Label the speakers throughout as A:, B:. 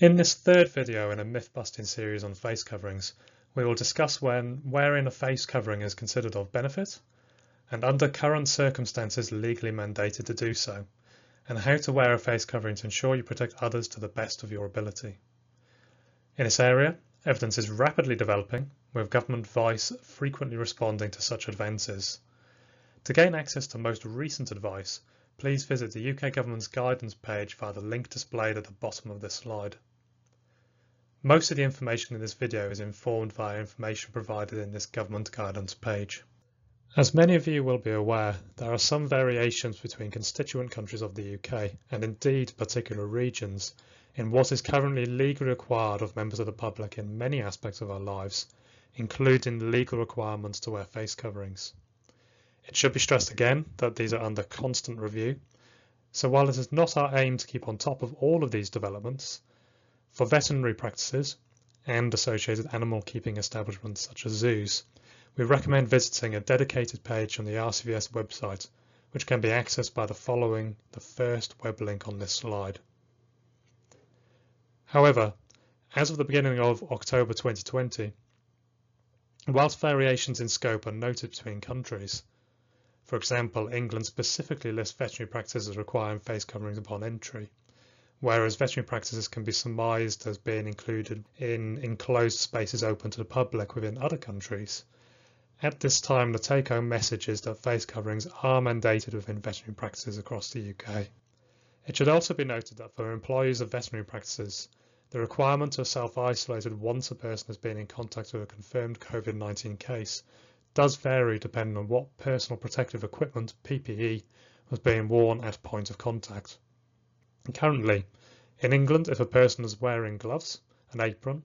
A: In this third video in a myth-busting series on face coverings, we will discuss when wearing a face covering is considered of benefit, and under current circumstances legally mandated to do so, and how to wear a face covering to ensure you protect others to the best of your ability. In this area, evidence is rapidly developing, with government advice frequently responding to such advances. To gain access to most recent advice, please visit the UK Government's guidance page via the link displayed at the bottom of this slide. Most of the information in this video is informed via information provided in this government guidance page. As many of you will be aware, there are some variations between constituent countries of the UK, and indeed particular regions, in what is currently legally required of members of the public in many aspects of our lives, including legal requirements to wear face coverings. It should be stressed again that these are under constant review, so while it is not our aim to keep on top of all of these developments, for veterinary practices and associated animal keeping establishments such as zoos, we recommend visiting a dedicated page on the RCVS website, which can be accessed by the following the first web link on this slide. However, as of the beginning of October 2020, whilst variations in scope are noted between countries, for example, England specifically lists veterinary practices requiring face coverings upon entry, whereas veterinary practices can be surmised as being included in enclosed spaces open to the public within other countries. At this time, the take-home message is that face coverings are mandated within veterinary practices across the UK. It should also be noted that for employees of veterinary practices, the requirement to self-isolated once a person has been in contact with a confirmed COVID-19 case does vary depending on what personal protective equipment, PPE, was being worn at point of contact. Currently, in England, if a person is wearing gloves, an apron,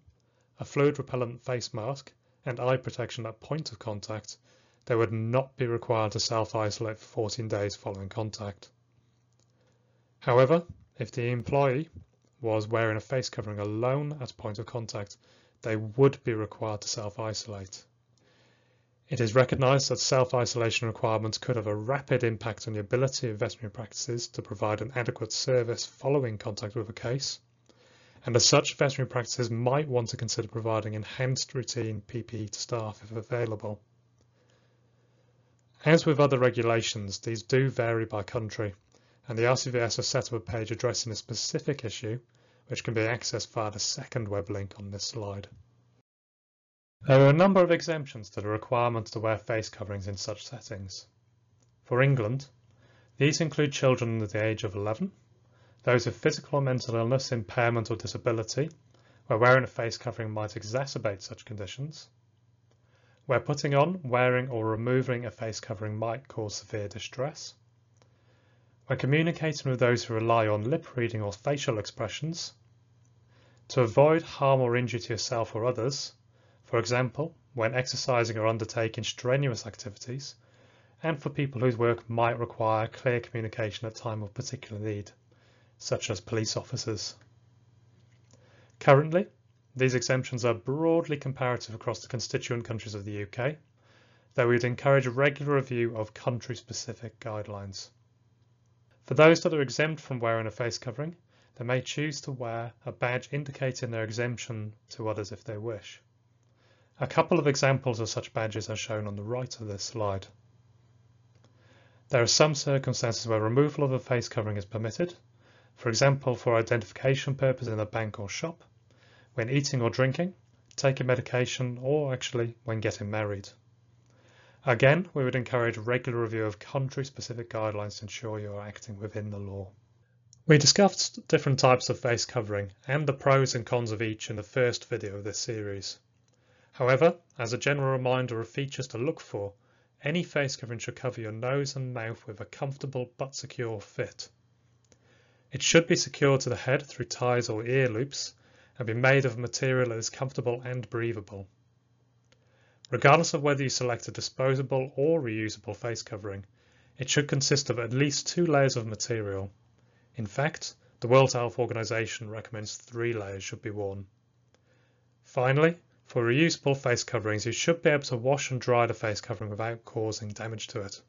A: a fluid repellent face mask, and eye protection at point of contact, they would not be required to self-isolate for 14 days following contact. However, if the employee was wearing a face covering alone at point of contact, they would be required to self-isolate. It is recognised that self-isolation requirements could have a rapid impact on the ability of veterinary practices to provide an adequate service following contact with a case, and as such veterinary practices might want to consider providing enhanced routine PPE to staff if available. As with other regulations, these do vary by country, and the RCVS has set up a page addressing a specific issue, which can be accessed via the second web link on this slide. There are a number of exemptions to the requirement to wear face coverings in such settings. For England, these include children under the age of 11, those with physical or mental illness, impairment or disability, where wearing a face covering might exacerbate such conditions, where putting on, wearing or removing a face covering might cause severe distress, when communicating with those who rely on lip reading or facial expressions, to avoid harm or injury to yourself or others, for example, when exercising or undertaking strenuous activities, and for people whose work might require clear communication at time of particular need, such as police officers. Currently, these exemptions are broadly comparative across the constituent countries of the UK, though we would encourage a regular review of country-specific guidelines. For those that are exempt from wearing a face covering, they may choose to wear a badge indicating their exemption to others if they wish. A couple of examples of such badges are shown on the right of this slide. There are some circumstances where removal of a face covering is permitted, for example for identification purposes in a bank or shop, when eating or drinking, taking medication, or actually when getting married. Again, we would encourage regular review of country-specific guidelines to ensure you are acting within the law. We discussed different types of face covering and the pros and cons of each in the first video of this series. However, as a general reminder of features to look for, any face covering should cover your nose and mouth with a comfortable but secure fit. It should be secured to the head through ties or ear loops and be made of a material that is comfortable and breathable. Regardless of whether you select a disposable or reusable face covering, it should consist of at least two layers of material. In fact, the World Health Organization recommends three layers should be worn. Finally, for reusable face coverings, you should be able to wash and dry the face covering without causing damage to it.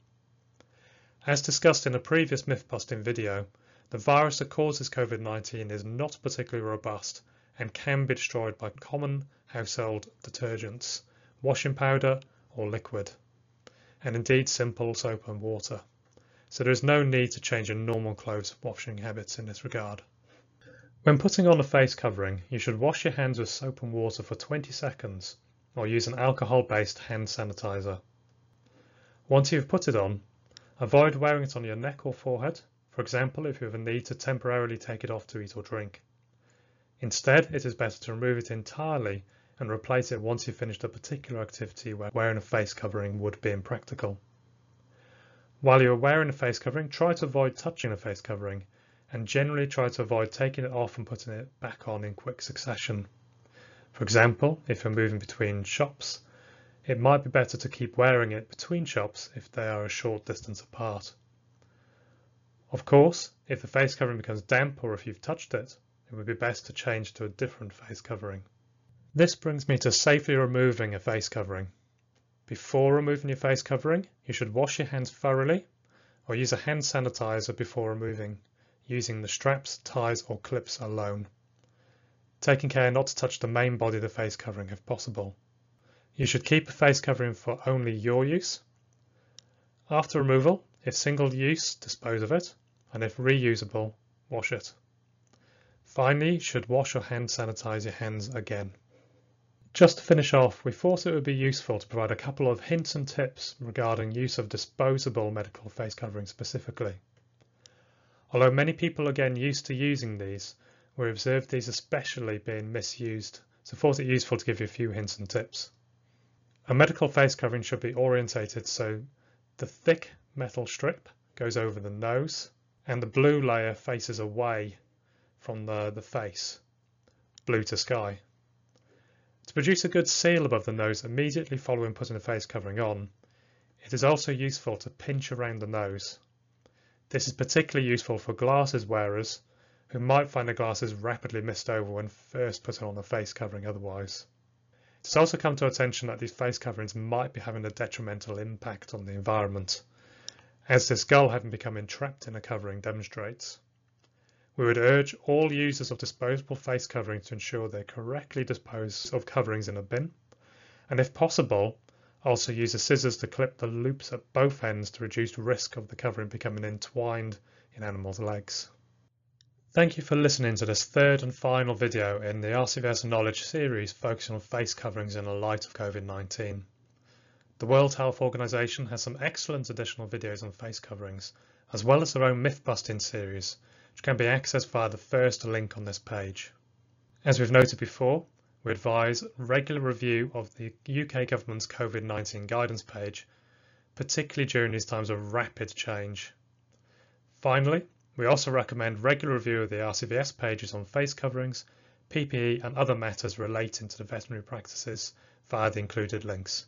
A: As discussed in a previous myth busting video, the virus that causes COVID-19 is not particularly robust and can be destroyed by common household detergents, washing powder or liquid, and indeed simple soap and water. So there is no need to change your normal clothes washing habits in this regard. When putting on a face covering, you should wash your hands with soap and water for 20 seconds or use an alcohol-based hand sanitizer. Once you've put it on, avoid wearing it on your neck or forehead, for example if you have a need to temporarily take it off to eat or drink. Instead, it is better to remove it entirely and replace it once you've finished a particular activity where wearing a face covering would be impractical. While you're wearing a face covering, try to avoid touching a face covering and generally try to avoid taking it off and putting it back on in quick succession. For example, if you're moving between shops, it might be better to keep wearing it between shops if they are a short distance apart. Of course, if the face covering becomes damp or if you've touched it, it would be best to change to a different face covering. This brings me to safely removing a face covering. Before removing your face covering, you should wash your hands thoroughly or use a hand sanitizer before removing using the straps, ties or clips alone, taking care not to touch the main body of the face covering if possible. You should keep a face covering for only your use. After removal, if single use, dispose of it, and if reusable, wash it. Finally, you should wash or hand sanitize your hands again. Just to finish off, we thought it would be useful to provide a couple of hints and tips regarding use of disposable medical face coverings specifically. Although many people are getting used to using these, we observed these especially being misused, so thought it useful to give you a few hints and tips. A medical face covering should be orientated so the thick metal strip goes over the nose and the blue layer faces away from the, the face, blue to sky. To produce a good seal above the nose immediately following putting the face covering on, it is also useful to pinch around the nose. This is particularly useful for glasses wearers who might find their glasses rapidly mist over when first putting on a face covering otherwise. It's also come to attention that these face coverings might be having a detrimental impact on the environment, as this gull having become entrapped in a covering demonstrates. We would urge all users of disposable face coverings to ensure they correctly dispose of coverings in a bin, and if possible, also use the scissors to clip the loops at both ends to reduce risk of the covering becoming entwined in animals' legs. Thank you for listening to this third and final video in the RCVS Knowledge series focusing on face coverings in the light of COVID-19. The World Health Organization has some excellent additional videos on face coverings, as well as their own myth-busting series, which can be accessed via the first link on this page. As we've noted before, we advise regular review of the UK government's COVID-19 guidance page, particularly during these times of rapid change. Finally, we also recommend regular review of the RCVS pages on face coverings, PPE and other matters relating to the veterinary practices via the included links.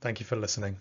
A: Thank you for listening.